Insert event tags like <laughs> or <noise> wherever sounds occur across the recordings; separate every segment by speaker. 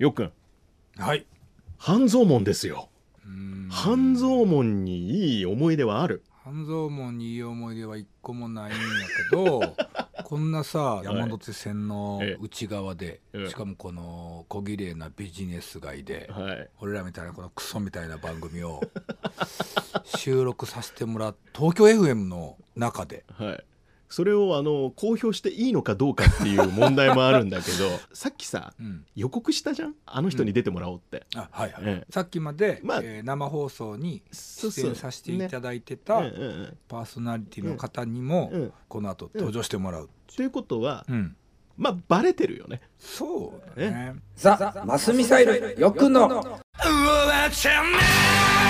Speaker 1: よっくん。
Speaker 2: はい。
Speaker 1: 半蔵門ですよ。
Speaker 2: うん。
Speaker 1: 半蔵門にいい思い出はある？
Speaker 2: 半蔵門にいい思い出は一個もないんやけど <laughs> こんなさ山手線の
Speaker 1: ええ
Speaker 2: 内側で、
Speaker 1: ええ。
Speaker 2: しかもこの小綺麗なビジネス街で、
Speaker 1: はい。
Speaker 2: 俺らみたいなこのクソみたいな番組を収録させてもらっ東京 FM の中で
Speaker 1: はいそれをあの公表していいのかどうかっていう問題もあるんだけど <laughs> さっきさ
Speaker 2: うん。
Speaker 1: 予告したじゃん？あの人に出てもらおうって、
Speaker 2: あはいはい、
Speaker 1: ええ。
Speaker 2: さっきまで、
Speaker 1: まあ
Speaker 2: えー生放送に出演させていただいて
Speaker 1: うん
Speaker 2: た
Speaker 1: うんうん。
Speaker 2: パーソナリティの方にも、
Speaker 1: うん。
Speaker 2: この後登場してもらう、
Speaker 1: ということは
Speaker 2: うん。
Speaker 1: まあバレてるよね。
Speaker 2: そうだね。
Speaker 3: ザ・マスミサイルよくの
Speaker 2: はい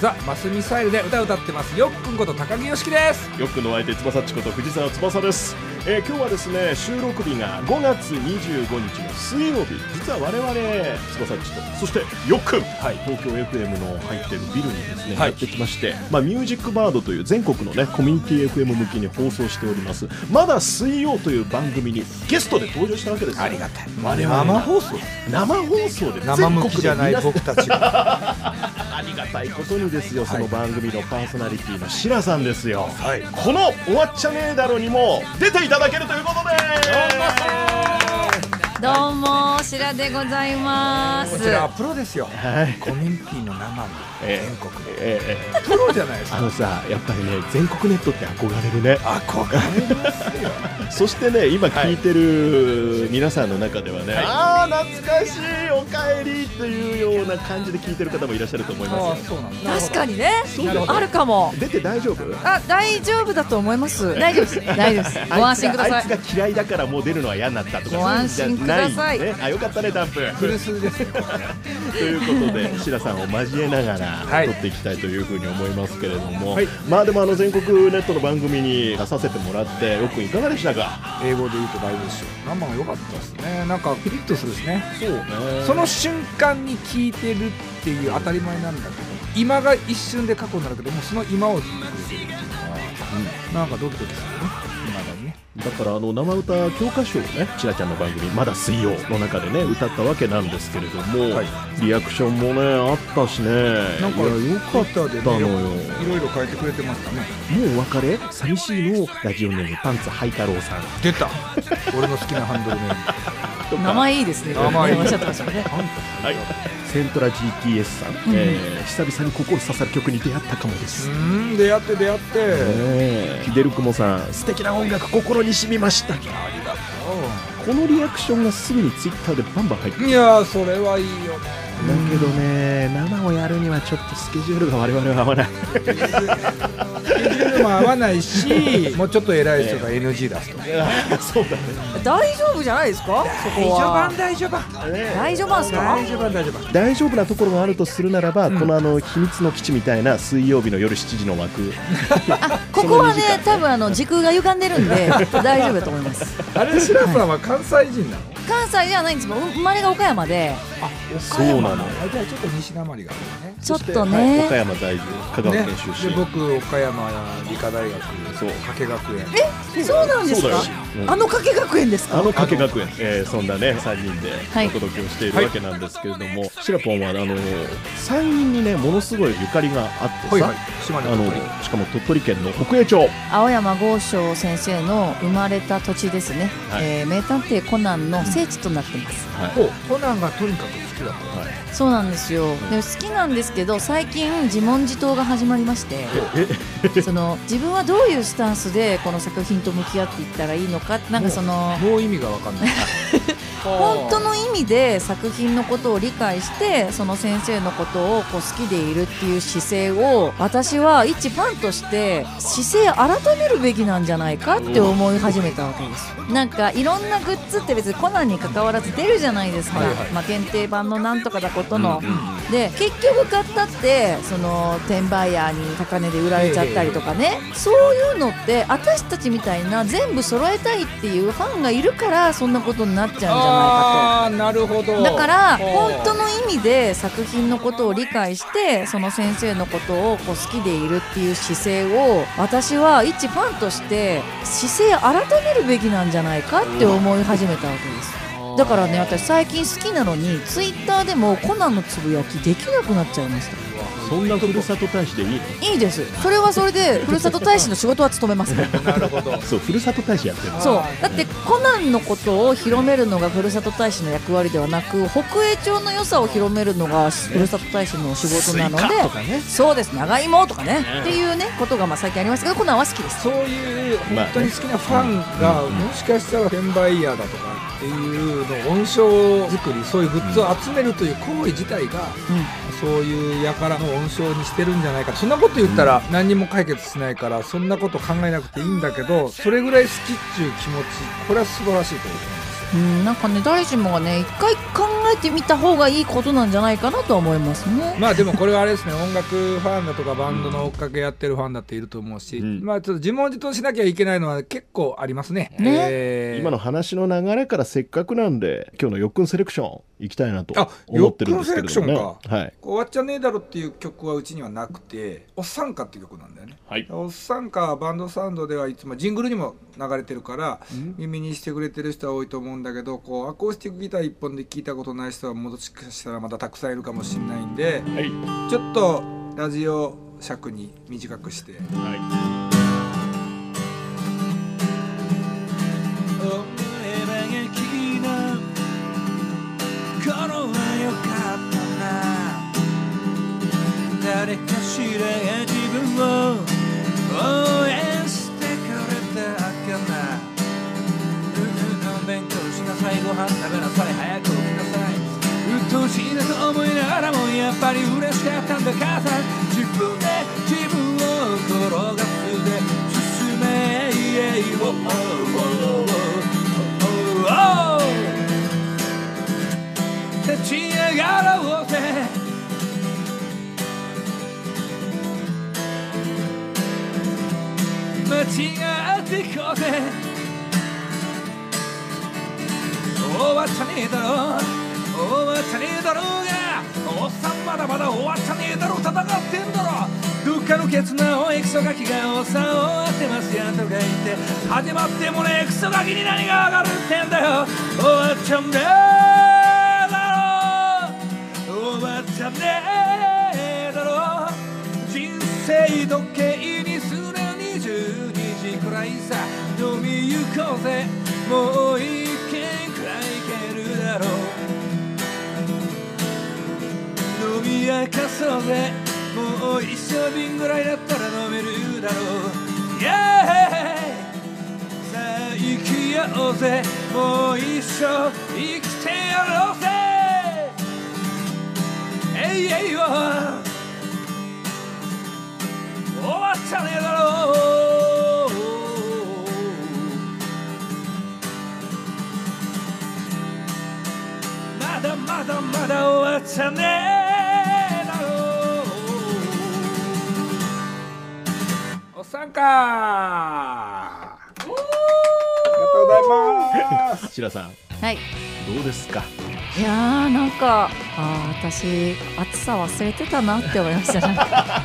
Speaker 2: ザ・マスミサイルで歌を歌ってます。よっくんこと高木よしきです。
Speaker 1: よくの相手翼っちこと藤沢翼です、えー今日はですね収録日が5月25日の水曜日。実は我々翼っちとそしてよっくん、
Speaker 2: はい。
Speaker 1: 東京 FM の入ってるビルにですね、
Speaker 2: はい。
Speaker 1: やってきまして、まあ、ミュージックバードという全国のねコミュニティ FM 向きに放送しております。まだ水曜という番組にゲストで登場したわけですよ。
Speaker 2: ありがたい。
Speaker 1: 我々が
Speaker 2: 生放送。
Speaker 1: 生放送で
Speaker 2: 生向きじゃない
Speaker 1: 全国で
Speaker 2: 僕たちが <laughs>
Speaker 1: ありがたいことにですよ、その番組のパーソナリティのシラさんですよ、
Speaker 2: はい。
Speaker 1: この「終わっちゃねえだろ」にも出ていただけるということで
Speaker 4: どうも白でございます。
Speaker 2: こちらはプロですよ。
Speaker 1: はい。
Speaker 2: コミュニティの生
Speaker 1: ええ。
Speaker 2: で全国。で
Speaker 1: ええええ。
Speaker 2: プロじゃないですか。
Speaker 1: あのさやっぱりね全国ネットって憧れるね。
Speaker 2: 憧れますよ。<laughs>
Speaker 1: そしてね今聞いてる皆さんの中ではね、ああ懐かしいおかえりというような感じで聞いてる方もいらっしゃると思い
Speaker 2: あ
Speaker 1: ますよ。
Speaker 2: あそうなんだ。
Speaker 4: 確かにね。あるかも。
Speaker 1: 出て大丈夫？
Speaker 4: あ大丈夫だと思います。大丈夫です。大丈夫です。<laughs> ご安心ください。
Speaker 1: あいつがあいつが嫌いだからもう出るのは嫌になったとか。
Speaker 4: ご安心ください
Speaker 1: んいね、あよかったねダンプ。
Speaker 2: 古巣ですよ。<laughs>
Speaker 1: ということで白さんを交えながら
Speaker 2: はい。
Speaker 1: 撮っていきたいというふうに思いますけれども、
Speaker 2: はい。
Speaker 1: まあでもあの全国ネットの番組に出させてもらってよくいかがでしたか？
Speaker 2: 英語で言うと大丈夫ですよ。生が良かったですね。なんかピリッとするですね。
Speaker 1: そうね。
Speaker 2: その瞬間に聞いてるっていう当たり前なんだけど今が一瞬で過去になるけどもその今を聞いてくれてるっていうのは、なんかドキドキするねね。
Speaker 1: だからあの生歌教科書をねちらちゃんの番組「まだ水曜」の中でね歌ったわけなんですけれども、
Speaker 2: はい。
Speaker 1: リアクションもねあったしね。
Speaker 2: なんか
Speaker 1: よかったのよ、
Speaker 2: いろいろ書いてくれてましたね。
Speaker 1: もうお別れ？寂しいの？ラジオネームパンツハイ太郎さん。
Speaker 2: 出た。俺の好きなハンドルネーム
Speaker 4: 名前いいですね。
Speaker 2: 名前いい。
Speaker 4: おっしゃってましたね。
Speaker 1: はい、セントラ GTS さん、えー久々に心刺さる曲に出会ったかもです、
Speaker 2: う
Speaker 1: ね
Speaker 2: ん出会って出会って、
Speaker 1: え。フィデルクモさん。素敵な音楽心に染みました。
Speaker 2: ありが
Speaker 1: このリアクションがすぐにツイッターでバンバン入って
Speaker 2: とういやーそれはいいよね。
Speaker 1: だけどね生をやるにはちょっとスケジュールが我々は合わない
Speaker 2: スケジュールも合わないしもうちょっと偉い人が NG 出すと。
Speaker 1: そうだね。
Speaker 4: 大丈夫じゃないですか？そこは。
Speaker 2: 大丈夫
Speaker 4: 大丈夫。なんですか？
Speaker 2: 大丈夫大丈夫。
Speaker 1: 大丈夫なところがあるとするならば、このあの秘密の基地みたいな水曜日の夜7時の枠。
Speaker 4: ここはね多分あの時空が歪んでるんで大丈夫だと思います。
Speaker 2: あれ白さんは関西人なの？
Speaker 4: 関西ではないんです。もん生まれが岡山で。
Speaker 2: あ
Speaker 1: そうなの。
Speaker 2: あじゃあちょっと西なまりがあるね。
Speaker 4: ちょっと
Speaker 1: はい。
Speaker 4: ね
Speaker 1: 岡山在住。香川県
Speaker 2: ね
Speaker 1: 出身、
Speaker 2: で僕岡山理科大学
Speaker 1: そう。
Speaker 2: 加計学園。
Speaker 4: そうなんですか？
Speaker 1: そうだよ。うん
Speaker 4: あの加計学園ですか？
Speaker 1: あの加計学園、えーそんなね3人で
Speaker 4: はい。
Speaker 1: お届けをしているわけなんですけれども、シラポンはあの山陰にねものすごいゆかりがあってさ、
Speaker 2: はいはい。
Speaker 1: あのしかも鳥取県の北栄町。
Speaker 4: 青山剛昌先生の生まれた土地ですね、
Speaker 1: はい。
Speaker 4: えー名探偵コナンの聖地となってます、
Speaker 2: ほうコナンがとにかく好きだった
Speaker 1: はい。
Speaker 4: そうなんですよ。でも好きなんですけど最近自問自答が始まりまして。その自分はどういうスタンスでこの作品と向き合っていったらいいのか？なんかその
Speaker 2: もう意味が分かんない。<laughs>
Speaker 4: 本当の意味で作品のことを理解してその先生のことをこう好きでいるっていう姿勢を私は一ファンとして姿勢改めるべきなんじゃないかって思い始めたわけです。なんかいろんなグッズって別にコナンに関わらず出るじゃないですか、
Speaker 2: はいはい。
Speaker 4: まあ、限定版のなんとかだことの、で結局買ったってその転売ヤーに高値で売られちゃったりとかね、そういうのって私たちみたいな全部揃えたたいっていうファンがいるからそんなことになっちゃうんじゃないか
Speaker 2: ああーなるほど。
Speaker 4: とだから本当の意味で作品のことを理解してその先生のことをこう好きでいるっていう姿勢を私は一ファンとして姿勢改めるべきなんじゃないかって思い始めたわけです。だからね私最近好きなのにツイッターでもコナンのつぶやきできなくなっちゃいました
Speaker 1: そんなふるさと大使でいいの？
Speaker 4: いいです。それはそれでふるさと大使の仕事は務めますから
Speaker 2: なるほど。
Speaker 1: そうふるさと大使やってるの。
Speaker 4: そう。だってコナンのことを広めるのがふるさと大使の役割ではなく北栄町の良さを広めるのがふるさと大使の仕事なので
Speaker 1: スイカとかね。
Speaker 4: そうです。長芋とかね。っていうねことがまあ最近ありますけどコナンは好きです。
Speaker 2: そういう
Speaker 1: まあ
Speaker 2: 本当に好きなファンがもしかしたら転売ヤーだとかっていうの音章作りそういうグッズを集めるという行為自体がそういう輩の音章にしてるんじゃないか。そんなこと言ったら何にも解決しないからそんなこと考えなくていいんだけどそれぐらい好きっていう気持ちこれは素晴らしいと思います。
Speaker 4: うんなんかね誰しもがね一回考えてみた方がいいことなんじゃないかなとは思いますね。
Speaker 2: まあでもこれはあれですね音楽ファンだとかバンドの追っかけやってるファンだっていると思うし、
Speaker 1: うん。
Speaker 2: まあちょっと自問自答しなきゃいけないのは結構ありますね。
Speaker 4: ね。
Speaker 2: えー。
Speaker 1: 今の話の流れからせっかくなんで今日のよっくんセレクション行きたいなと
Speaker 2: あ
Speaker 1: 思ってるんですけれどもね。はい。
Speaker 2: 終わっちゃねえだろっていう曲はうちにはなくて「おっさんか」っていう曲なんだよね。
Speaker 1: はい。
Speaker 2: おっさんかはバンドサウンドではいつもジングルにも流れてるから耳にしてくれてる人は多いと思うんだけどこうアコースティックギター一本で聴いたことない人はもしかしたらまだたくさんいるかもしれないんで
Speaker 1: はい。
Speaker 2: ちょっとラジオ尺に短くして。
Speaker 1: はい
Speaker 5: 誰かしらが自分を。応援してくれたかな。うんうん勉強しなさい。ご飯食べなさい。早く起きなさい。うっとうしいなと思いながらもやっぱり嬉しかったんだ母さん。自分で自分を転がすで進めいえいおおおおおお立ち上間違ってこうぜ終わっちゃねえだろ終わっちゃねえだろう。がおっさんまだまだ終わっちゃねえだろ戦ってんだろどっかのケツなおいクソガキがおっさんを当てますやんとか言って始まってもねえクソガキに何が上がるってんだよ終わっちゃねえだろ終わっちゃねえだろ人生時計時くらいさ飲み行こうぜ。もう一軒くらい行けるだろう。飲み明かそうぜ。もう一升瓶ぐらいだったら飲めるだろう。イエーイ。さあ生きようぜ。もう一生生きてやろうぜ。えいえいよ終わっちゃねえだろう。だまだまだ終わっちゃねえだろ。う
Speaker 2: おっさんか。ありがとうございます。<laughs>
Speaker 1: 白さん。
Speaker 4: はい。
Speaker 1: どうですか？
Speaker 4: いやーなんかあー私暑さ忘れてたなって思いました。ね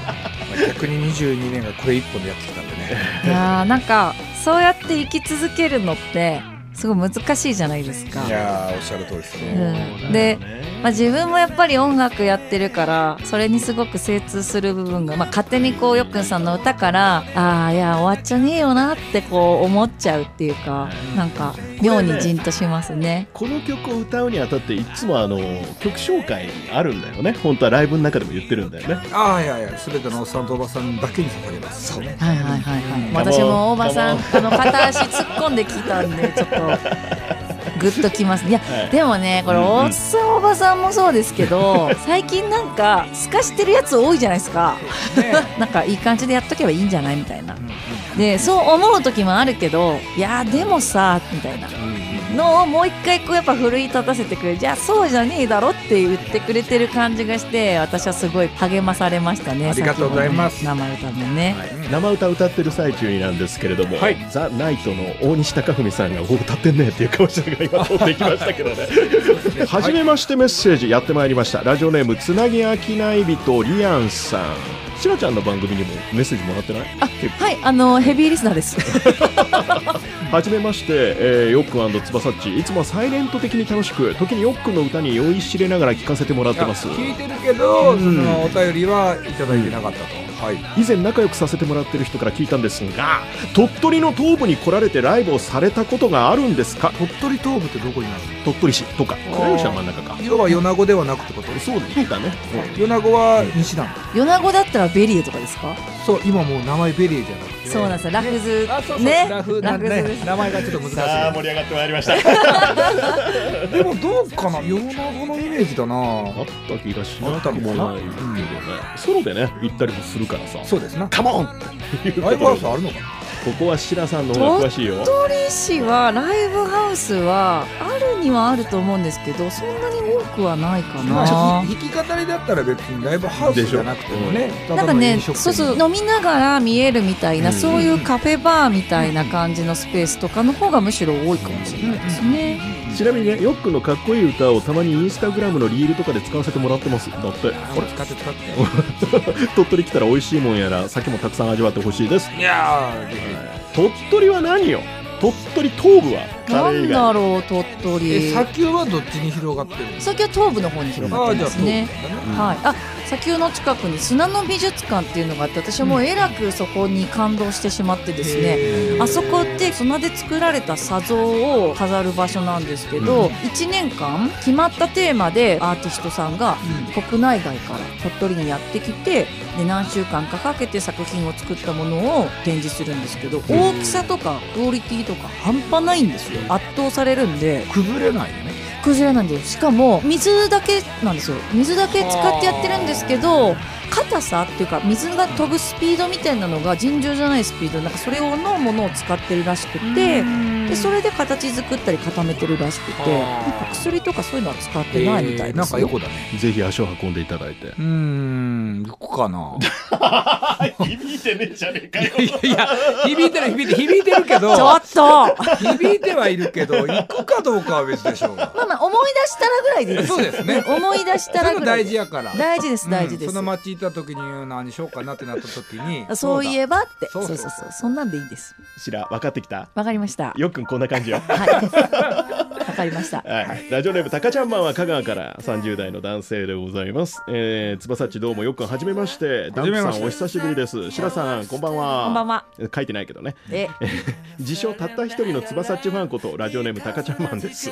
Speaker 4: <laughs>
Speaker 2: 逆に22年がこれ一本でやってきたんでね。
Speaker 4: いやーなんかそうやって生き続けるのってすごい難しいじゃないですか
Speaker 2: いやーおっしゃる通りですね。
Speaker 4: うんでまあ、自分もやっぱり音楽やってるからそれにすごく精通する部分が、まあ、勝手にこうよっくんさんの歌からああいや終わっちゃねえよなってこう思っちゃうっていうかなんか妙にじんとしますね。
Speaker 1: この曲を歌うにあたっていつもあの曲紹介あるんだよね本当はライブの中でも言ってるんだよね
Speaker 2: ああいやいやすべてのおっさんとおばさんだけに捧げます。そうね。
Speaker 4: はいはいはいはい、
Speaker 1: うん
Speaker 4: 私も大場さん <laughs> あの片足突っ込んで聞いたんでちょっとグッときます。ねいや、
Speaker 1: はい。
Speaker 4: でもねこれ
Speaker 1: うんうん。
Speaker 4: おっさんおばさんもそうですけど <laughs> 最近なんか透かしてるやつ多いじゃないですか。
Speaker 2: ね。<laughs>
Speaker 4: なんかいい感じでやっとけばいいんじゃないみたいな。でそう思う時もあるけどいやでもさみたいなのをもう一回こうやっぱ奮い立たせてくれる。じゃあそうじゃねえだろって言ってくれてる感じがして私はすごい励まされましたね
Speaker 2: ありがとうございます。
Speaker 4: 生歌もね、
Speaker 1: 生歌歌ってる最中になんですけれども、
Speaker 2: はい。
Speaker 1: ザ・ナイトの大西貴文さんが「お歌ってんね」っていう顔して今通ってきましたけどね。<laughs> はじめましてメッセージやってまいりました。ラジオネームつなぎあきない人リアンさんしらちゃんの番組にもメッセージもらってない？
Speaker 4: あはいあのヘビーリスナーです。
Speaker 1: はじめまして、えー、ヨックンつばさっちいつもサイレント的に楽しく時にヨックンの歌に酔いしれながら聞かせてもらってます。
Speaker 2: 聞いてるけど、そのお便りはいただいてなかったと、はい。
Speaker 1: 以前仲良くさせてもらってる人から聞いたんですが鳥取の東部に来られてライブをされたことがあるんですか？
Speaker 2: 鳥取東部ってどこになる
Speaker 1: 鳥取市とか。倉吉は真ん中か。
Speaker 2: の要は米子ではなくってこと？
Speaker 1: そうだね、
Speaker 2: 米子は西なんだ、
Speaker 4: 米子だったらベリエとかですか？
Speaker 2: そう今もう名前ベリーじゃなくて
Speaker 4: そうなんですよ。ラフズ。
Speaker 2: あそうそう。
Speaker 4: ね。
Speaker 2: ラフなんで
Speaker 4: ラフズ。です
Speaker 2: 名前がちょっと難しい。
Speaker 1: さあ盛り上がってまいりました。
Speaker 2: でもどうかな？米子のイメージだな。
Speaker 1: あった気がしなくもないけどね。ソロでね行ったりもするからさ。
Speaker 2: そうですな。
Speaker 1: カモン
Speaker 2: ライブハウスあるのか
Speaker 1: ここは白さんの方が詳しいよ。
Speaker 4: 鳥取市はライブハウスはあるにはあると思うんですけどそんなに多くはないか
Speaker 2: まあ
Speaker 4: な
Speaker 2: 弾き語りだったら別にライブハウスじゃなくてもねた
Speaker 4: なんかねそうそう飲みながら見えるみたいな、
Speaker 1: うん。
Speaker 4: そういうカフェバーみたいな感じのスペースとかの方がむしろ多いかもしれないですね、
Speaker 1: ちなみにねヨックンのかっこいい歌をたまにインスタグラムのリールとかで使わせてもらってますだって
Speaker 2: これ使って使って
Speaker 1: 鳥取来たら美味しいもんやら酒もたくさん味わってほしいです
Speaker 2: いやーぜ
Speaker 1: 鳥取は何よ鳥取東部はカ
Speaker 4: なんだろう鳥取。
Speaker 2: 砂丘はどっちに広がってるの？
Speaker 4: 先は東部の方に広がってますね。はい、あ砂丘の近くに砂の美術館っていうのがあって私はもうえらくそこに感動してしまってですね、
Speaker 2: へー。
Speaker 4: あそこって砂で作られた砂像を飾る場所なんですけど、1年間決まったテーマでアーティストさんが国内外から鳥取にやってきてで何週間かかけて作品を作ったものを展示するんですけど大きさとかクオリティとか半端ないんですよ圧倒されるんで。
Speaker 2: 崩れないね。
Speaker 4: 崩れないんですしかも水だけなんですよ。水だけ使ってやってるんですけど硬さっていうか水が飛ぶスピードみたいなのが尋常じゃないスピードなんかそれをのものを使ってるらしくてでそれで形作ったり固めてるらしくて
Speaker 2: はあ。
Speaker 4: なんか薬とかそういうのは使ってないみたい
Speaker 2: えーなん
Speaker 4: ですよ、
Speaker 2: か横だね。
Speaker 1: ぜひ足を運んでいただいて。
Speaker 2: うーん行くかな。<laughs>
Speaker 1: 響いてねえじゃねえかよ。
Speaker 2: いやいや響いてる響いてる響いてるけど
Speaker 4: ちょっと。
Speaker 2: 響いてはいるけど行くかどうかは別でしょうが。
Speaker 4: まあまあ思い出したらぐらいでいいです。
Speaker 2: そうですね。
Speaker 4: 思い出したらぐらい
Speaker 2: 大事やから。
Speaker 4: 大事です大事です、
Speaker 2: うんその町行った時に何しようかなってなった時に。
Speaker 4: そういえばって。
Speaker 2: そ
Speaker 4: ううそううそう。そんなんでいいです。
Speaker 1: 白分かってきた？
Speaker 4: わかりました。
Speaker 1: よっくんこんな感じよ。
Speaker 4: はい。<laughs> わかりました。
Speaker 1: はい、ラジオネームたかちゃんマンは香川から30代の男性でございます。えー、つばさっちどうもよくはじめまして。ダンプさ
Speaker 2: はじめまして。
Speaker 1: んお久しぶりです。白さんこんばんは。
Speaker 4: こんばんは。
Speaker 1: 書いてないけどね。
Speaker 4: え。<laughs>
Speaker 1: 自称たった一人のつばさっちファンことラジオネームたかちゃんマンです。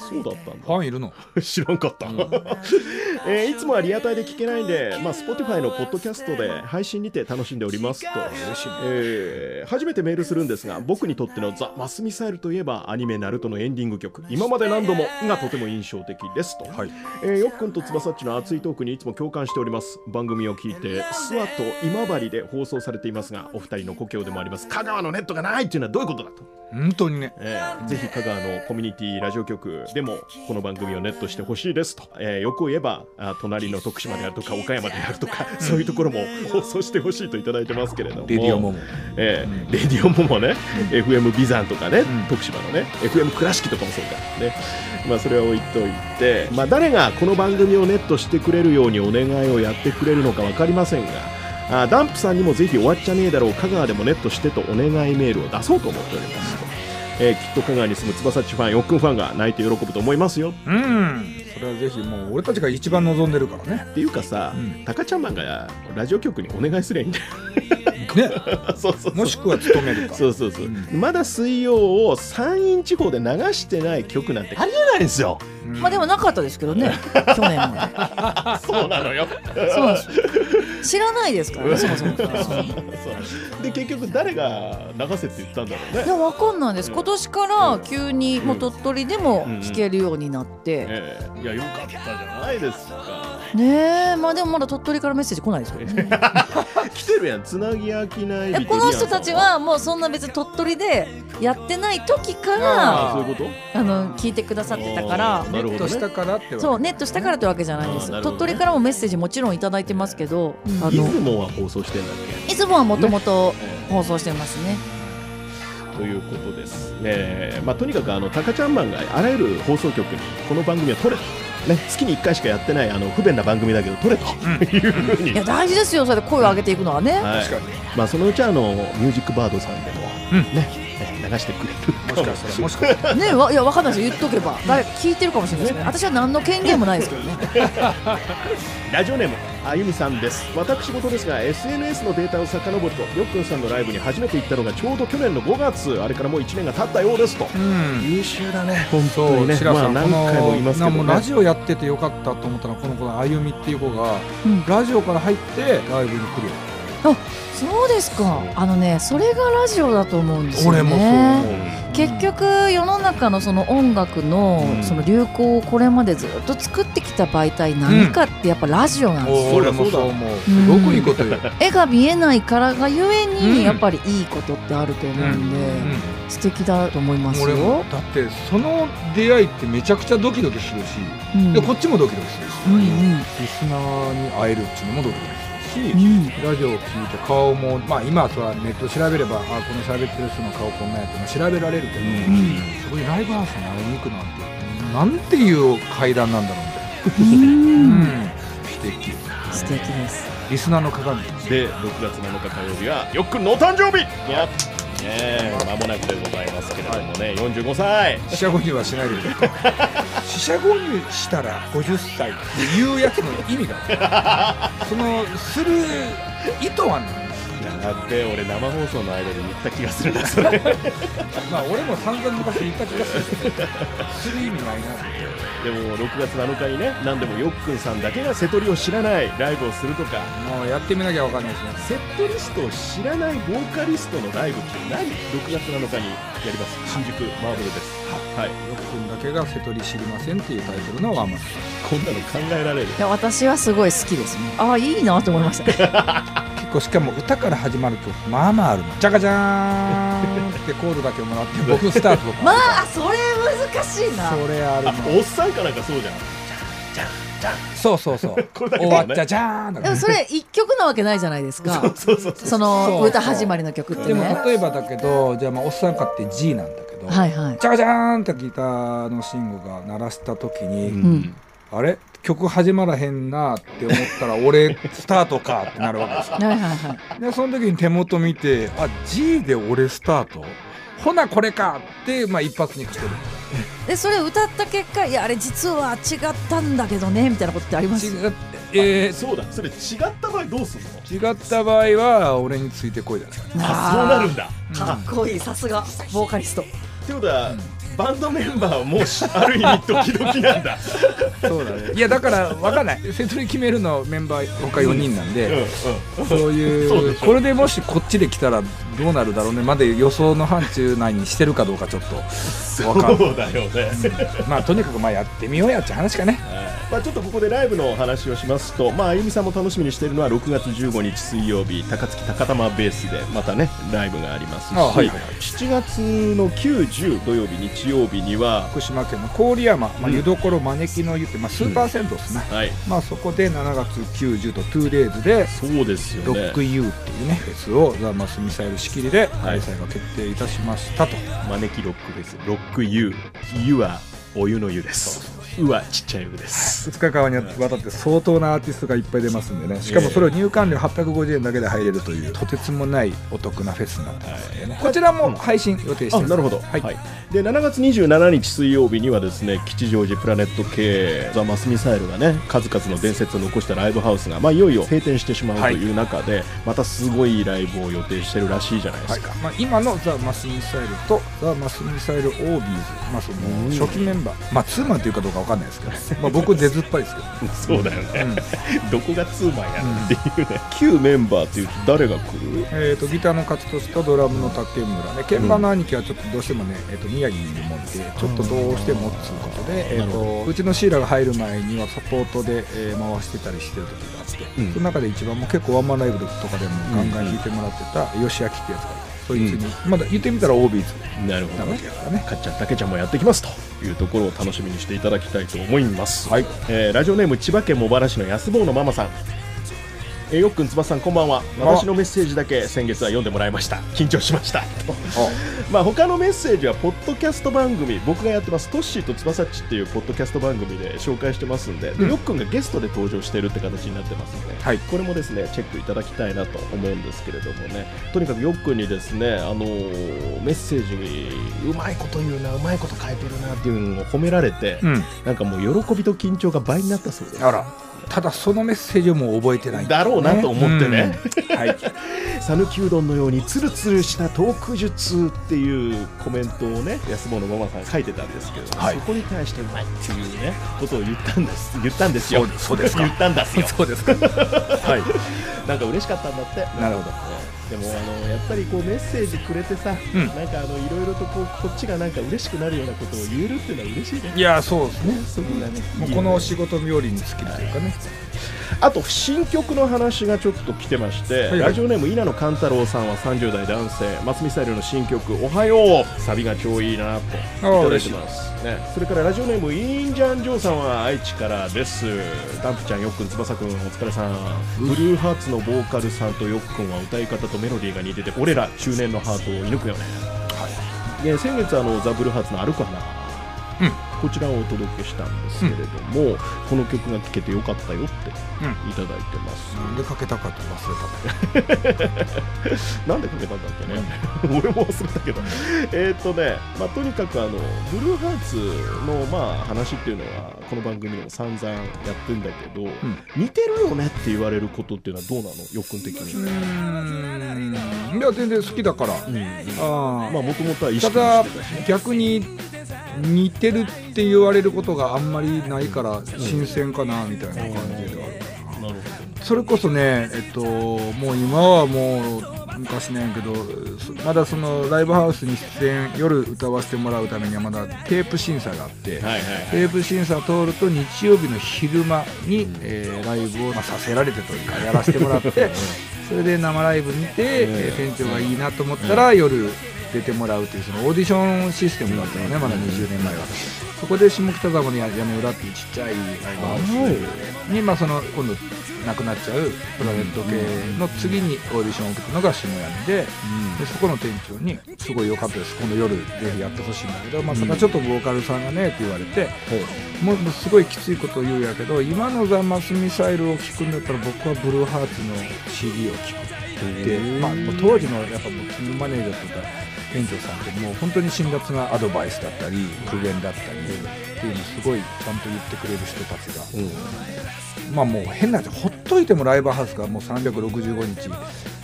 Speaker 2: お
Speaker 1: そうだったん
Speaker 2: ファンいるの？
Speaker 1: だ。<laughs> 知らんかった。<laughs> えーいつもはリアタイで聞けないんで、まあ Spotify のポッドキャストで配信にて楽しんでおりますと。えー初めてメールするんですが僕にとってのザ・マスミサイルといえばアニメ「ナルトのエンディング曲「今まで何度も」がとても印象的ですと、
Speaker 2: はい。
Speaker 1: えーよっくんとつばさっちの熱いトークにいつも共感しております。番組を聞いて諏訪と今治で放送されていますがお二人の故郷でもあります。香川のネットがないっていうのはどういうことだと、
Speaker 2: 本当にね。
Speaker 1: えーぜひ香川のコミュニティラジオ局でもこの番組をネットしてほしいですと、えーよく言えばあ隣の徳島であるとか岡山であるとかそういうところも放送してほしいといただいてますけれども。
Speaker 2: レディオモモ。
Speaker 1: えーレディオモモね、FM ビザンとかね、
Speaker 2: ん。
Speaker 1: 徳島のね FM 倉敷とかもそうか。ね。まあそれは置いといて、まあ、誰がこの番組をネットしてくれるようにお願いをやってくれるのか分かりませんがあダンプさんにもぜひ終わっちゃねえだろう香川でもネットしてとお願いメールを出そうと思っております。と、えーきっと香川に住む翼っちファンよっくんファンが泣いて喜ぶと思いますよ。
Speaker 2: うん。それはぜひもう俺たちが一番望んでるからね。
Speaker 1: っていうかさ、
Speaker 2: うん。
Speaker 1: タカちゃんマンがラジオ局にお願いすりゃいいんだよ
Speaker 2: ね。<laughs>
Speaker 1: そうそうそう。
Speaker 2: もしくは勤めるか。
Speaker 1: そうそうそう、
Speaker 2: うん。
Speaker 1: まだ水曜を山陰地方で流してない曲なんて。ありえないんですよ。
Speaker 2: うん。
Speaker 4: まあでもなかったですけどね <laughs> 去年も。
Speaker 1: そうなのよ。
Speaker 4: そうなんですよ。知らないですからねそもそも。
Speaker 1: で結局誰が流せって言ったんだろうね。
Speaker 4: いやわかんないです。今年から急にもう鳥取でも聞けるようになって、
Speaker 1: ええ。いやよかったじゃないですか。
Speaker 4: ねえ。まあでもまだ鳥取からメッセージ来ないですよね <laughs>
Speaker 1: 来てるやん。つなぎ飽きない
Speaker 4: えこの人たちはもうそんな別に鳥取でやってない時か
Speaker 1: あ
Speaker 4: ら
Speaker 1: あそういうこと
Speaker 4: あの聞いてくださってたから
Speaker 1: なるほどね。
Speaker 2: としたからって
Speaker 4: そうネットしたからってわけじゃないです、
Speaker 1: ね。
Speaker 4: 鳥取からもメッセージもちろんいただいてますけど、あ
Speaker 1: 出
Speaker 4: の
Speaker 1: 雲は放送してんだっけ？
Speaker 4: いつもはもともと
Speaker 1: え
Speaker 4: 放送してますね。
Speaker 1: ということですね、まあ、とにかくあのタカちゃんマンがあらゆる放送局にこの番組は撮れと、ね、月に1回しかやってないあの不便な番組だけど撮れと。いうふうに、
Speaker 4: いや大事ですよ。それで声を上げていくのはね、
Speaker 1: はい。
Speaker 2: 確かに。
Speaker 1: まあ、そのうちあのミュージックバードさんでも、
Speaker 2: うん。
Speaker 1: ねね流してくれる
Speaker 2: もしかしたらもしかしたら。
Speaker 4: ねわいやわかんないですよ言っとけば誰か聞いてるかもしれないですね。私は何の権限もないですけどね。<laughs>
Speaker 1: ラジオネームあゆみさんです。私事ですが SNS のデータを遡るとよっくんさんのライブに初めて行ったのがちょうど去年の5月。あれからもう1年が経ったようですと。
Speaker 2: うん。
Speaker 1: 優秀だね。本当にね。まあ何回も言いますけど、ね、
Speaker 2: ラジオやっててよかったと思ったのはこの子のあゆみっていう子が、
Speaker 4: うん。
Speaker 2: ラジオから入ってライブに来るよ
Speaker 4: そうですか。あのねそれがラジオだと思うんですよね。
Speaker 2: 俺もそう
Speaker 4: 結局世の中のその音楽の
Speaker 1: うん。
Speaker 4: その流行をこれまでずっと作ってきた媒体何かってやっぱラジオなんですよ、
Speaker 2: 俺もそう思う。
Speaker 4: うん。
Speaker 2: すごくいいこと言う、
Speaker 4: 絵が見えないからがゆえ
Speaker 2: うん
Speaker 4: にやっぱりいいことってあると思うんで、素敵だと思います
Speaker 2: 俺も
Speaker 4: よ。
Speaker 2: だってその出会いってめちゃくちゃドキドキするし、
Speaker 4: うん。
Speaker 2: でこっちもドキドキするし、
Speaker 4: うんうん。
Speaker 2: リスナーに会えるっていうのもドキドキするし、
Speaker 4: うん。
Speaker 2: ラジオを聞いて顔もまあ今はネット調べればあこの喋ってる人の顔こんなんやってまあ調べられるけど、
Speaker 4: ん。
Speaker 2: そこにライブハウスに会いに行くなんてなんていう階段なんだろうみたいな。
Speaker 4: うん。
Speaker 2: 素敵。
Speaker 4: 素敵です。
Speaker 2: リスナーの鏡。
Speaker 1: で6月7日火曜日はよっくんのお誕生日。いやね。え間もなくでございますけれどもね、45歳。
Speaker 2: 四捨五入はしないでください。四捨五入したら50歳っていうやつの意味がそのする意図はね
Speaker 1: だって俺生放送の間で言った気がするなそれ。<laughs>
Speaker 2: まあ俺も散々昔言った気がする。けどする意味ないな
Speaker 1: でも6月7日にね何でもよっくんさんだけが瀬戸りを知らないライブをするとか。
Speaker 2: もうやってみなきゃわかんないですね。
Speaker 1: セットリストを知らないボーカリストのライブって何 ?6 月7日にやります。新宿マーブルです。はい。
Speaker 2: よっくんだけが瀬戸り知りませんっていうタイトルのワンマン。
Speaker 1: こんなの考えられる？
Speaker 4: いや私はすごい好きですね。ああいいなと思いました。<laughs>
Speaker 2: しかも歌から始まる曲まあまああるの。じゃかじゃーんってコードだけもらって <laughs> 僕スタートとか。
Speaker 4: まあそれ難しいな。
Speaker 2: それある
Speaker 1: あ
Speaker 2: の
Speaker 1: おっさんかなんかそうじゃん。
Speaker 2: そうそうそう。
Speaker 1: これだけ
Speaker 2: 終わっちゃじゃーんだから
Speaker 4: でもそれ一曲なわけないじゃないですか。
Speaker 1: そうそうそう
Speaker 4: その
Speaker 2: そう
Speaker 4: 歌始まりの曲って
Speaker 2: でも
Speaker 4: ね。
Speaker 2: 例えばだけどじゃあまあおっさんかって G なんだけど、
Speaker 4: はいはい。
Speaker 2: じゃかじゃーんってギターの慎吾が鳴らした時に、
Speaker 4: ん
Speaker 2: あれ？曲始まらへんなって思ったら俺 <laughs> スタートかってなるわけですよ。
Speaker 4: はいはいはい。
Speaker 2: でその時に手元見てあ G で俺スタート？ほなこれかって、まあ、一発に来てる。
Speaker 4: でそれ歌った結果いやあれ実は違ったんだけどねみたいなことってあります？
Speaker 2: 違っえ
Speaker 1: そうだ。それ違った場合どうするの？
Speaker 2: ー違った場合は俺についてこいじゃない
Speaker 1: あそうなるんだ。
Speaker 4: かっこいい。さすが。ボーカリスト。
Speaker 1: ってことは、バンドメンバーもしある意味ドキドキなんだ。
Speaker 2: そうだね。いやだから分かんない。セトリ決めるのメンバー他4人なんで、
Speaker 1: うんうん。
Speaker 2: そういう
Speaker 1: そうでしょ。
Speaker 2: これでもしこっちで来たらどうなるだろうねまで予想の範疇内にしてるかどうかちょっと分かんない。
Speaker 1: そうだよね、
Speaker 2: まあとにかくまあやってみようやって話かね。
Speaker 1: まあ、ちょっとここでライブのお話をしますと、まあ、あゆみさんも楽しみにしているのは6月15日水曜日高槻高玉ベースでまたねライブがありますし、
Speaker 2: あはい。はいはい
Speaker 1: 7月の9、10土曜日日曜日には、
Speaker 2: 福島県の郡山、まあ、
Speaker 1: うん。
Speaker 2: 湯どころ招きの湯って、まあ、スーパー銭湯ですね、
Speaker 1: はい、
Speaker 2: まあそこで7月90と 2days で
Speaker 1: そうですよね。
Speaker 2: ロック U っていうねフェスをザ・マスミサイル仕切りで開催が決定いたしましたと、
Speaker 1: 招きロックフェスロック湯湯はお湯の湯ですうはちっちゃい湯です。
Speaker 2: 2日間にわたって相当なアーティストがいっぱい出ますんでね。しかもそれを入館料850円だけで入れるというとてつもないお得なフェスになってますね。こちらも配信予定してます。
Speaker 1: あなるほど、
Speaker 2: はい、
Speaker 1: で7月27日水曜日にはですね吉祥寺プラネット系ザ・マスミサイルがね数々の伝説を残したライブハウスが、まあ、いよいよ閉店してしまうという中で、またすごいライブを予定してるらしいじゃないですか、
Speaker 2: まあ、今のザ・マスミサイルとザ・マスミサイルオービーズ、まあ、その初期メンバー、まあ、ツーマンというかどうかわかんないですけど、まあ、僕出ずっぱりですけど。<laughs>
Speaker 1: そうだよね、どこがツーマンやねんっていうね、旧メンバーっていうと誰が来る？
Speaker 2: えー、とギターの勝利とドラムの竹村で鍵盤の兄貴はちょっとどうしてもね、えー、と宮城にいるもんでちょっとどうしてもっつうことで、えー、とうちのシーラが入る前にはサポートで、えー回してたりしてる時があって、
Speaker 1: うん。
Speaker 2: その中で一番もう結構ワンマンライブとかでもガンガン弾いてもらってた吉明ってやつがいてそいつに、まだ言ってみたら OB ズ
Speaker 1: なるほど。ね
Speaker 2: なわけだからね。
Speaker 1: かっちゃんたけちゃんもやってきますというところを楽しみにしていただきたいと思います、
Speaker 2: はい。
Speaker 1: えーラジオネーム千葉県茂原市の安坊のママさんえーよっくんつばさんこんばんは。私のメッセージだけ先月は読んでもらいました。緊張しました。まあ他のメッセージはポッドキャスト番組僕がやってますトッシーとつばさっちっていうポッドキャスト番組で紹介してますんで,で、
Speaker 2: うん。
Speaker 1: よっくんがゲストで登場してるって形になってますんで、
Speaker 2: はい。
Speaker 1: これもですねチェックいただきたいなと思うんですけれどもね。とにかくよっくんにですねあのーメッセージにうまいこと言うなうまいこと書いてるなっていうのを褒められて、
Speaker 2: うん。
Speaker 1: なんかもう喜びと緊張が倍になったそうです。
Speaker 2: あらただそのメッセージをもう覚えてない。
Speaker 1: だろうなと思ってね。
Speaker 2: うん。はい。<laughs>
Speaker 1: 讃岐うどんのようにツルツルしたトーク術っていうコメントをね安坊のママさん書いてたんですけど、
Speaker 2: はい。
Speaker 1: そこに対してうまいっていうねことを言ったんです言ったんですよ。
Speaker 2: そうそうですか。<laughs>
Speaker 1: 言ったんですよ。
Speaker 2: そうですか。はい。<laughs>
Speaker 1: なんか嬉しかったんだって。
Speaker 2: なるほど
Speaker 1: でもあのやっぱりこうメッセージくれてさ、
Speaker 2: うん。
Speaker 1: なんかあのいろいろとこうこっちがなんか嬉しくなるようなことを言えるっていうのは嬉しい。ね
Speaker 2: いやそうですね。
Speaker 1: そこがね。
Speaker 2: もうこの仕事冥利に尽きるというかね。
Speaker 1: あと新曲の話がちょっと来てまして、
Speaker 2: はい
Speaker 1: ラジオネーム稲野勘太郎さんは30代男性松見スタイルの新曲「おはよう」サビが超いいなといただいてます、ね、それからラジオネームインジャンジョーさんは愛知からです。ダンプちゃんよっくん翼くんお疲れさん。ブルーハーツのボーカルさんとよっくんは歌い方とメロディーが似てて俺ら中年のハートを射抜くよね、で先月あのザ・ブルーハーツの「歩く花」
Speaker 2: うん。
Speaker 1: こちらをお届けしたんですけれども、この曲が聴けてよかったよって
Speaker 2: うん
Speaker 1: いただいてます、
Speaker 2: なんでかけたかって忘れたね <laughs>
Speaker 1: なんでかけたんだっけね、<laughs> 俺も忘れたけど、えーっとね、まあ、とにかくあのブルーハーツの、まあ、話っていうのは、この番組でも散々やってんだけど、似てるよねって言われることっていうのはどうなの、よっくん的
Speaker 2: う
Speaker 1: に。
Speaker 2: いや全然好きだから。
Speaker 1: うん。
Speaker 2: あ
Speaker 1: まあ、もともとは意識
Speaker 2: ただ
Speaker 1: してたし。ね。
Speaker 2: 逆に似てるって言われることがあんまりないから新鮮かなみたいな感じでは。あるかな
Speaker 1: なる
Speaker 2: それこそねえっともう今はもう昔なんやけどそまだそのライブハウスに出演夜歌わせてもらうためにはまだテープ審査があって
Speaker 1: ほど。はいはい。
Speaker 2: テープ審査を通ると日曜日の昼間に、えーライブを、まあ、させられてというかやらせてもらって <laughs> それで生ライブ見て、えー店長がいいなと思ったら、夜出てもらうというそのオーディションシステムだったのね、まだ20年前は。そこで下北沢の屋根裏っていうちっちゃいライブハウスに、まあ、その今度なくなっちゃうプラネット系の次にオーディションを受けたのが下屋根で,、でそこの店長に「すごい良かったです。今度夜ぜひやってほしいんだけど、まあ、ただちょっとボーカルさんがね」って言われて、もうすごいきついことを言うんやけど今のザ・マスミサイルを聴くんだったら僕はブルーハーツの CD を聴くまあ、当時のやっぱもうキングマネージャーとか店長さんってもう本当に辛辣なアドバイスだったり苦言だったりっていうのをすごいちゃんと言ってくれる人たちが、まあもう変な話ほっといてもライブハウスがもう365日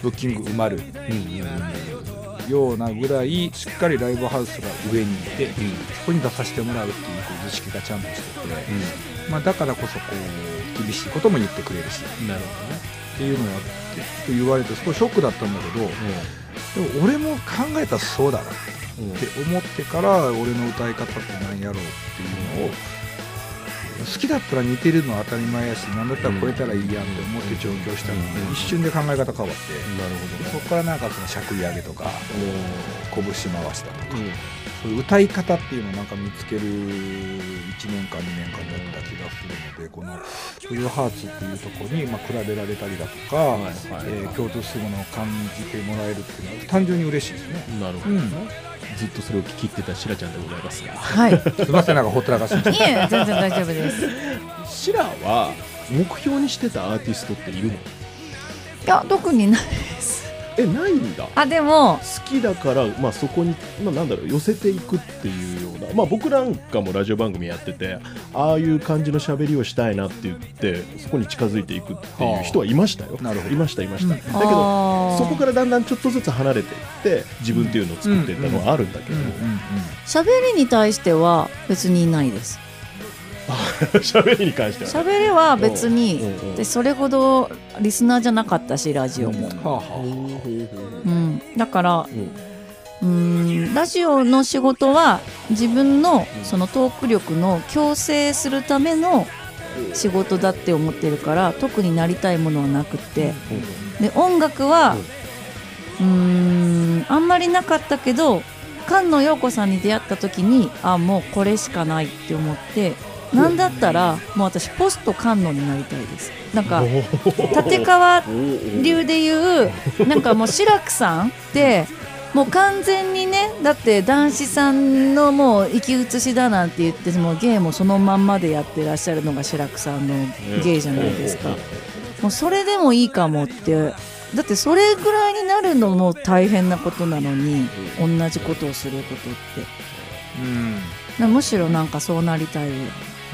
Speaker 2: ブッキング埋まる。ようなぐらいしっかりライブハウスが上にいて、そこに出させてもらうっていう図式がちゃんとしてて、まあ、だからこそこう厳しいことも言ってくれるし。
Speaker 1: なる
Speaker 2: っていうのをやって言われてすごいショックだったんだけど、でも俺も考えたらそうだな。って思ってから俺の歌い方って何やろうっていうのを好きだったら似てるのは当たり前やし何だったら超えたらいいやんって思って上京したのに、一瞬で考え方変わって、そこからなんかそのしゃくり上げとか拳回したとか、そういう歌い方っていうのをなんか見つける1年間2年間だった気がするのでこのブルーハーツっていうところにまあ比べられたりだとか、えー共通するものを感じてもらえるっていうのは単純に嬉しいですね。
Speaker 1: なるほど、ずっとそれを聞き入ってたシラちゃんでございますが。
Speaker 4: はい。い
Speaker 2: すみませんなんかほったらかしに
Speaker 4: え、全然大丈夫です。い
Speaker 1: シラは目標にしてたアーティストっているの？
Speaker 4: や、特にないです。
Speaker 1: えないんだ。
Speaker 4: あ、でも、
Speaker 1: 好きだから、まあ、そこに、まあ、なんだろう寄せていくっていうような、まあ、僕なんかもラジオ番組やっててああいう感じの喋りをしたいなって言ってそこに近づいていくっていう人はいましたよ、
Speaker 2: なるほど。
Speaker 1: いましたいました、だけどそこからだんだんちょっとずつ離れていって自分っていうのを作っていったのはあるんだけど、
Speaker 4: 喋りに対しては別にないです。<laughs>
Speaker 1: 喋りに関しては
Speaker 4: 喋りは別にでそれほどリスナーじゃなかったしラジオも、
Speaker 2: はあは
Speaker 4: うん、だから
Speaker 1: うん。
Speaker 4: うんラジオの仕事は自分のそのトーク力の矯正するための仕事だって思ってるから特になりたいものはなくって。で音楽はうんあんまりなかったけど菅野陽子さんに出会った時にあもうこれしかないって思ってなんだったらもう私ポスト菅野になりたいです。なんか立川流で言うなんかもう志らくさんってもう完全にねだって男子さんのもう生き写しだなんて言ってもう芸もそのまんまでやってらっしゃるのが志らくさんの芸じゃないですか。もうそれでもいいかもってだってそれぐらいになるのも大変なことなのに同じことをすることって。
Speaker 2: うん。
Speaker 4: なむしろなんかそうなりたい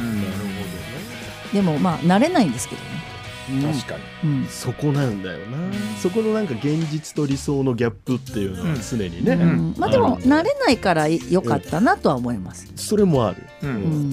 Speaker 2: うん。
Speaker 4: でもまあなれないんですけどね、
Speaker 2: 確かに。
Speaker 4: うん、
Speaker 1: そこなんだよな、そこのなんか現実と理想のギャップっていうのは常にね、
Speaker 4: うん。まあでも慣れないからよかったなとは思います、
Speaker 1: それもある。
Speaker 2: う
Speaker 4: うん。ん。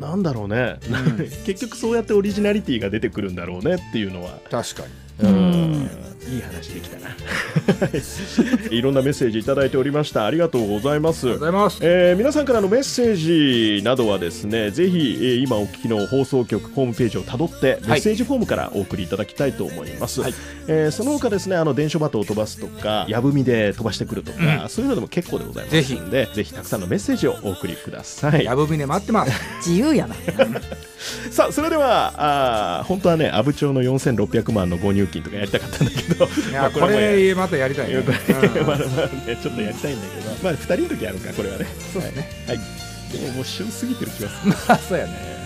Speaker 1: ななんだろうね、<laughs> 結局そうやってオリジナリティが出てくるんだろうねっていうのは。
Speaker 2: 確かに。
Speaker 4: うん
Speaker 1: いい話できたな。<laughs> いろんなメッセージいただいておりました。ありがとうございます。
Speaker 2: ありがとうございます。
Speaker 1: えー皆さんからのメッセージなどはですねぜひ、えー今お聞きの放送局ホームページをたどってメッセージフォームからお送りいただきたいと思います、
Speaker 2: はい。
Speaker 1: えーその他ですねあの電書バトを飛ばすとかやぶみで飛ばしてくるとか、そういうのでも結構でございますのでぜひ。たくさんのメッセージをお送りください。
Speaker 2: やぶみね待ってます。
Speaker 4: 自由やな。<laughs>
Speaker 1: さあそれではあー本当はね阿武町の4600万のご入金とかやりたかったんだけど
Speaker 2: いや
Speaker 1: まあ
Speaker 2: これまたやりたいね。
Speaker 1: いやこれ
Speaker 2: うん。
Speaker 1: まだまだねちょっとやりたいんだけど、まあ2人の時やるかこれはね。
Speaker 2: そうですね。
Speaker 1: はい、はい、でももう旬すぎてる気がする。
Speaker 2: あそうやね。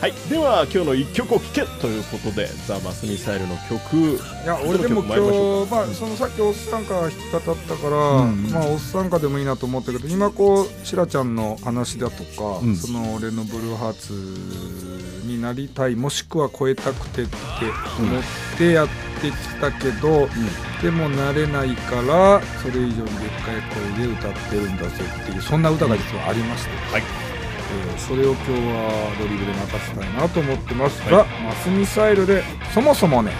Speaker 1: はい。では今日の1曲を聴けということでザ・マスミサイルの曲。
Speaker 2: いや俺でも今日まあそのさっきおっさんから弾き語ったから、
Speaker 1: うん
Speaker 2: まあおっさんかでもいいなと思ったけど今こうしらちゃんの話だとか、
Speaker 1: うん。
Speaker 2: その俺のブルーハーツになりたいもしくは超えたくてって思ってやってきたけど、でもなれないからそれ以上にでっかい声で歌ってるんだぜっていうそんな歌が実はありまして、
Speaker 1: はい。
Speaker 2: えーそれを今日はドリブで任せたいなと思ってますが、
Speaker 5: マスミサイルでそもそもね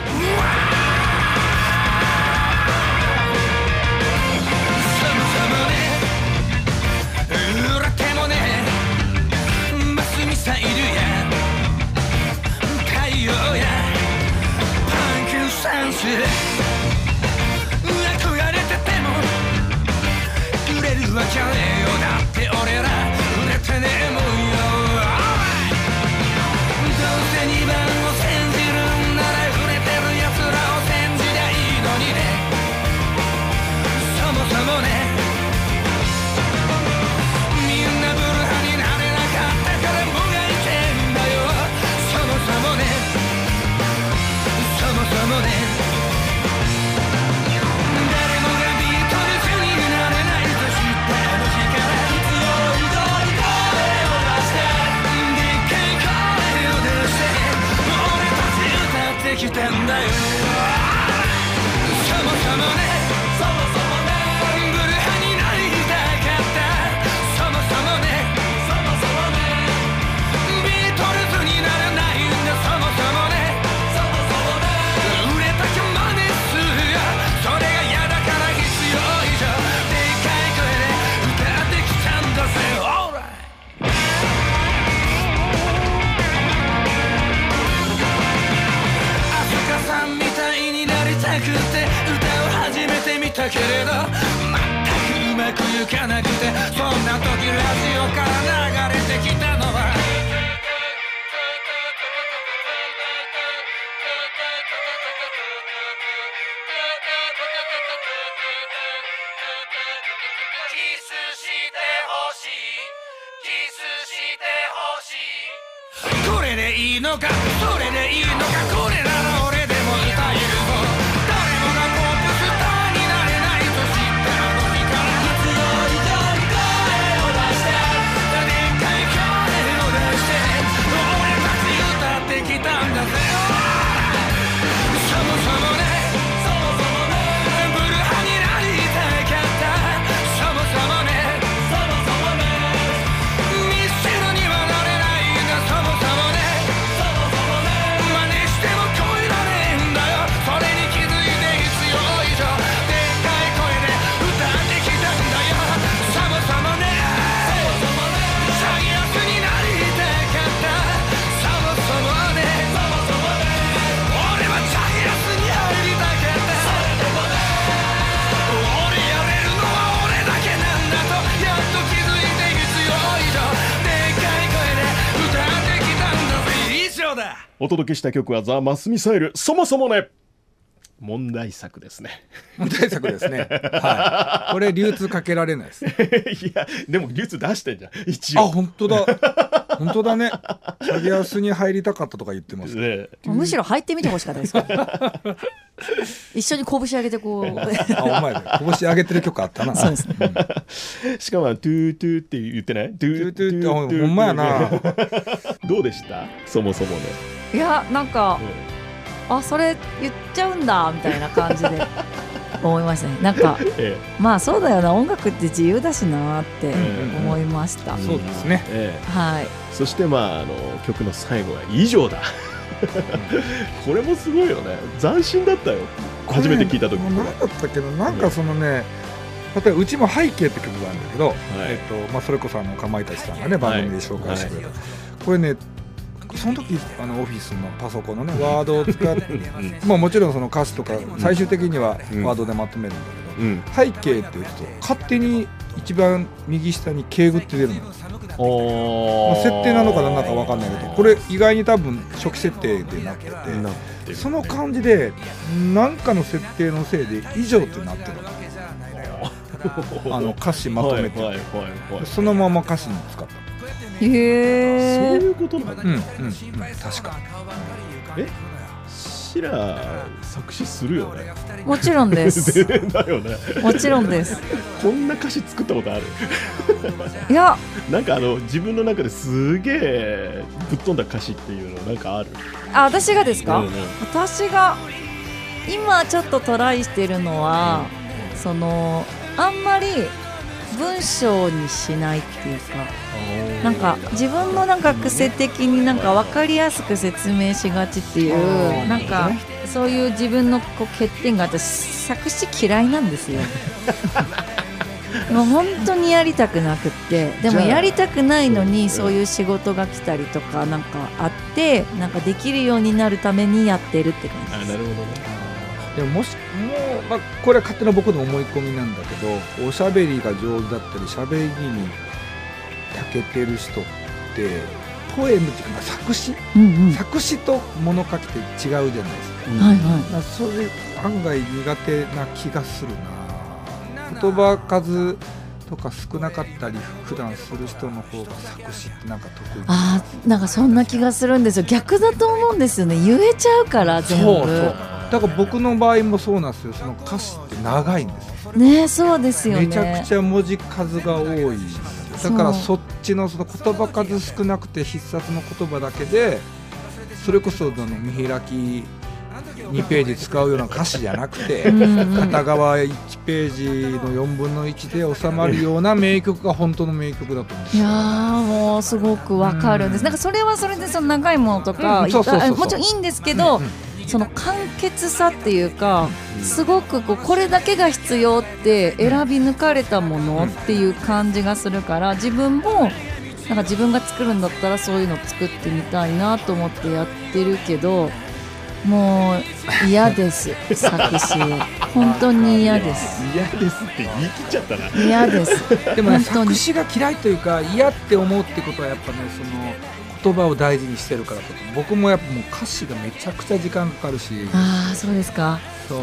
Speaker 5: それでいいのかこれなら
Speaker 1: お届けした曲はザ・マスミサイルそもそもね問題作ですね
Speaker 2: 問題作ですね。<laughs> はい。これ流通かけられないです。
Speaker 1: いやでも流通出してんじゃん一
Speaker 2: あ、
Speaker 1: 応
Speaker 2: 本当だ。本当だね。下げ安に入りたかったとか言ってます。
Speaker 1: ね
Speaker 4: むしろ入ってみてほしかったです一緒に拳上げてこう
Speaker 2: あ、お前だ。拳上げてる曲あったな。
Speaker 4: そうですね
Speaker 1: しかもトゥートゥーって言ってない？トゥ
Speaker 2: ートゥーってほんまやな。
Speaker 1: どうでした？そもそもね、
Speaker 4: いやなんか
Speaker 1: う
Speaker 4: あそれ言っちゃうんだみたいな感じで思いましたね。なんか <laughs>
Speaker 1: んえ。
Speaker 4: まあそうだよな音楽って自由だしなって
Speaker 1: うん
Speaker 4: 思いました、
Speaker 1: え
Speaker 2: そうですね。
Speaker 1: ええ。
Speaker 4: はい。
Speaker 1: そしてまああの曲の最後は「以上だ」<laughs> これもすごいよね。斬新だったよ。初めて聞いた時。
Speaker 2: もう何だったっけど、なんかそのね。例えばうちも背景って曲があるんだけど、えっとまあそれこそあのかまいたちさんがね番組で紹介してくれた。これね。その時あのオフィスのパソコンのねワードを使って、まあもちろんその歌詞とか最終的には
Speaker 1: うん。
Speaker 2: ワードでまとめるんだけど、
Speaker 1: うん。
Speaker 2: 背景って打つと勝手に一番右下に敬具って出るのよ、
Speaker 1: お
Speaker 2: まあ、設定なのか何なのか分かんないけどこれ意外に多分初期設定でなっててその感じで何かの設定のせいで以上ってなってるの。<laughs> あの歌詞まとめて、
Speaker 1: はいはいはいはい。
Speaker 2: そのまま歌詞に使った
Speaker 4: へ
Speaker 1: そう
Speaker 4: え
Speaker 1: いうことなんだ。
Speaker 2: うんうん、うん、確か
Speaker 1: え？シラ作詞するよね。
Speaker 4: もちろんです。<laughs>
Speaker 1: だよね。
Speaker 4: もちろんです。
Speaker 1: こんな歌詞作ったことある？
Speaker 4: いや。
Speaker 1: なんかあの自分の中ですげえぶっ飛んだ歌詞っていうのなんかある？
Speaker 4: あ私がですか、
Speaker 1: うんうん。
Speaker 4: 私が今ちょっとトライしてるのは、そのあんまり文章にしないっていうかなんか自分のなんか癖的になんか分かりやすく説明しがちってい
Speaker 2: あ
Speaker 4: う
Speaker 2: ー。
Speaker 4: なんかそういう自分のこう欠点があって作詞嫌いなんですよ。<laughs> もう本当にやりたくなくってでもやりたくないの
Speaker 1: うん
Speaker 4: にそういう仕事が来たりとかなんかあってなんかできるようになるためにやってるって感じです。
Speaker 1: あなるほどね。
Speaker 2: でももしまあ、これは勝手な僕の思い込みなんだけどおしゃべりが上手だったりしゃべりに長けてる人ってポエムっていうかまあ作詞？
Speaker 4: うんうん。
Speaker 2: 作詞と物書きって違うじゃないですか。
Speaker 4: はいは
Speaker 2: まあそれ案外苦手な気がするな。言葉数とか少なかったり普段する人の方が作詞ってなんか得意。
Speaker 4: あーなんかそんな気がするんですよ。逆だと思うんですよね。言えちゃうから全部。
Speaker 2: そうそうだから僕の場合もそうなんですよ。その歌詞って長いんですよ。
Speaker 4: ねそうですよね。
Speaker 2: めちゃくちゃ文字数が多いだからそっちのその言葉数少なくて必殺の言葉だけでそれこそあの見開き2ページ使うような歌詞じゃなくて片側1ページの4分の1で収まるような名曲が本当の名曲だと思うんです
Speaker 4: い
Speaker 2: よ
Speaker 4: やーもうすごくわかるんです、
Speaker 2: うん。
Speaker 4: なんかそれはそれでその長いものとか、
Speaker 2: う
Speaker 4: もちろんいいんですけど、
Speaker 2: うんうん
Speaker 4: その簡潔さっていうか、すごくこうこれだけが必要って選び抜かれたものっていう感じがするから自分もなんか自分が作るんだったらそういうの作ってみたいなと思ってやってるけどもう嫌です作詞。本当に嫌です。
Speaker 1: 嫌ですって言い切っちゃったな。
Speaker 4: 嫌です。
Speaker 2: でもね
Speaker 4: 本当に。
Speaker 2: 作詞が嫌いというか嫌って思うってことはやっぱねその言葉を大事にしてるからだと僕もやっぱもう歌詞がめちゃくちゃ時間かかるし。
Speaker 4: ああそうですか。
Speaker 2: そう。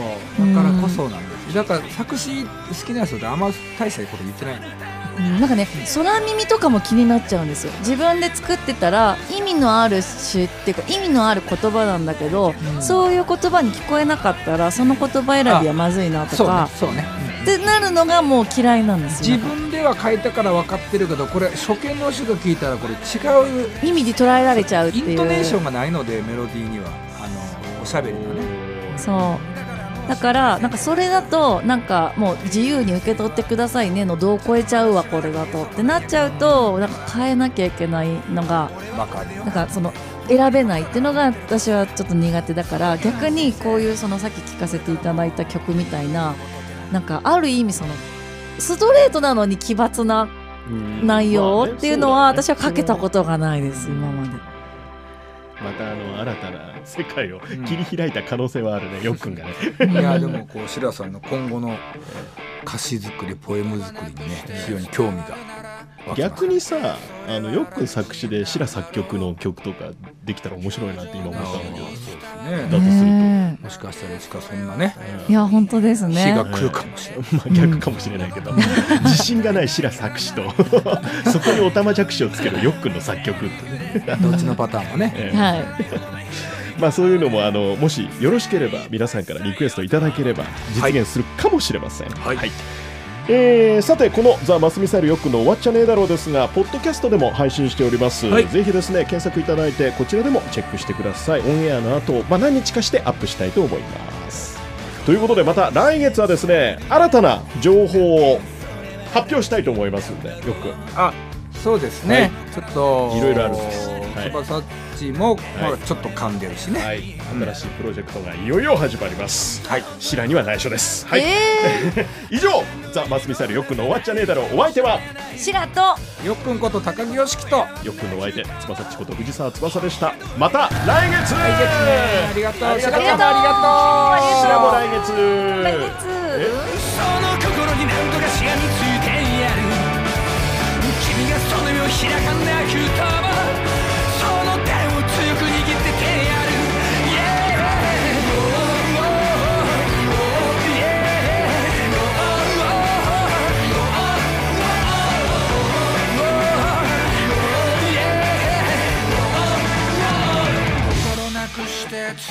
Speaker 2: だからこそなんですだから作詞好きな人ってあんま大したこと言ってないんだよ
Speaker 4: うん。なんかね空耳とかも気になっちゃうんですよ。自分で作ってたら意味のある詩っていうか意味のある言葉なんだけど、
Speaker 2: うん。
Speaker 4: そういう言葉に聞こえなかったらその言葉選びはまずいなと
Speaker 2: そうね。
Speaker 4: か
Speaker 2: そうね、
Speaker 4: ってなるのがもう嫌いなんですよ。
Speaker 2: 自分では書いたから分かってるけどこれ初見の人が聞いたらこれ違う。
Speaker 4: 意味で捉えられちゃうっていう。
Speaker 2: イントネーションがないのでメロディーにはあのおしゃべりのね。
Speaker 4: そうだからなんかそれだとなんかもう自由に受け取ってくださいねの度を超えちゃうわこれだと。ってなっちゃうとなんか変えなきゃいけないのがなんかその選べないっていうのが私はちょっと苦手だから逆にこういうそのさっき聴かせていただいた曲みたいななんかある意味そのストレートなのに奇抜な内容っていうのは私はかけたことがないです今まで。
Speaker 1: またあの新たな世界を切り開いた可能性はあるね、よっくんがね。
Speaker 2: いやでもこう白さんの今後の歌詞作りポエム作りにね非常に興味が
Speaker 1: 逆にさあのよく作詞でシラ作曲の曲とかできたら面白いなって今思ったんだけど。
Speaker 2: そうです
Speaker 1: だ
Speaker 2: ね
Speaker 1: とすると、
Speaker 4: ね
Speaker 2: もしかしたらいつかそんなね。
Speaker 4: えいや本当です
Speaker 2: 日
Speaker 4: ね
Speaker 2: が来るかもしれない。<laughs>
Speaker 1: まあ逆かもしれないけど、自信がないシラ作詞と。<laughs> そこにおたまじゃくしをつけるよっくんの作曲ってね、
Speaker 2: どっちのパターンもね。<laughs>
Speaker 1: ええ。
Speaker 4: はい。
Speaker 1: まあそういうのもあのもしよろしければ皆さんからリクエストいただければ実現するかもしれません。
Speaker 2: はい
Speaker 1: えーさてこの「ザ・マスミサイルよくんの終わっちゃねえだろう」ですがポッドキャストでも配信しております、
Speaker 2: はい。
Speaker 1: ぜひですね検索いただいてこちらでもチェックしてください。オンエアの後、まあ何日かしてアップしたいと思います。ということでまた来月はですね新たな情報を発表したいと思いますんでよく。
Speaker 2: あそうですね、
Speaker 1: はい。
Speaker 2: ちょっと
Speaker 1: いろいろあるんです。はい
Speaker 2: ちも、ちょっと噛んでるしね。
Speaker 1: はい。新しいプロジェクトがいよいよ始まります。
Speaker 2: はい。
Speaker 1: シラには内緒です。はい、
Speaker 4: え <laughs>
Speaker 1: 以上ザ・マスミサイルよくんの終わっちゃねえだろうお相手は
Speaker 4: ー、シラと
Speaker 2: よっくんこと高木よしきと
Speaker 1: よっくんのお相手翼っちこと藤沢翼でした。また来月！
Speaker 2: 来月ね。ありがとう。
Speaker 1: ありがとう。
Speaker 2: ありがとう。
Speaker 1: シラも来月。
Speaker 4: 来月。
Speaker 5: その心に何とかしがみついてやる。君がその身を開かなくと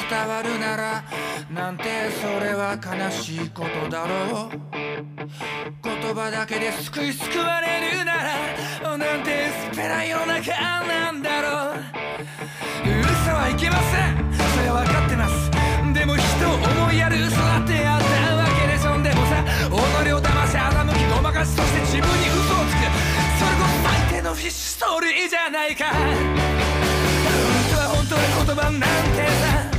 Speaker 5: 伝わるならなんてそれは悲しいことだろう。言葉だけで救い救われるならなんて薄っぺらい世の中なんだろう。嘘はいけません。それは分かってます。でも人を思いやる嘘だってあったわけでしょ。でもさ己を騙し欺きごまかしそして自分に嘘をつく。それこそ最低のフィッシュストーリーじゃないか。嘘は本当の言葉なんてさ。